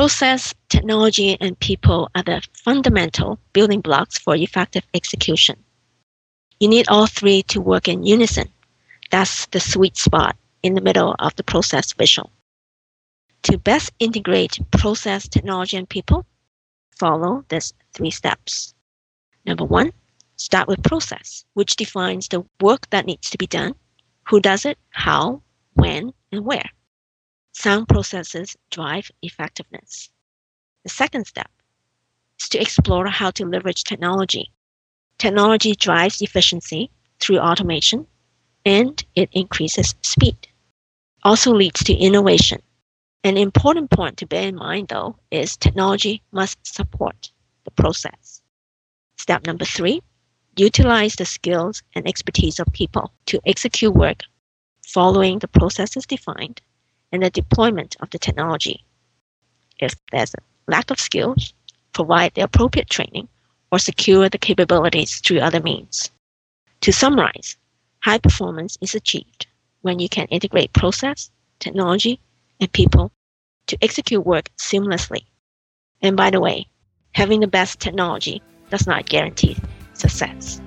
Process, technology, and people are the fundamental building blocks for effective execution. You need all three to work in unison. That's the sweet spot in the middle of the process visual. To best integrate process, technology, and people, follow these three steps. Number one, start with process, which defines the work that needs to be done, who does it, how, when, and where. Sound processes drive effectiveness. The second step is to explore how to leverage technology. Technology drives efficiency through automation and it increases speed. Also leads to innovation an important point to bear in mind, though, is technology must support the process. Step number three, utilize the skills and expertise of people to execute work following the processes defined and the deployment of the technology. If there's a lack of skills, provide the appropriate training or secure the capabilities through other means. To summarize, high performance is achieved when you can integrate process, technology, and people to execute work seamlessly. And by the way, having the best technology does not guarantee success.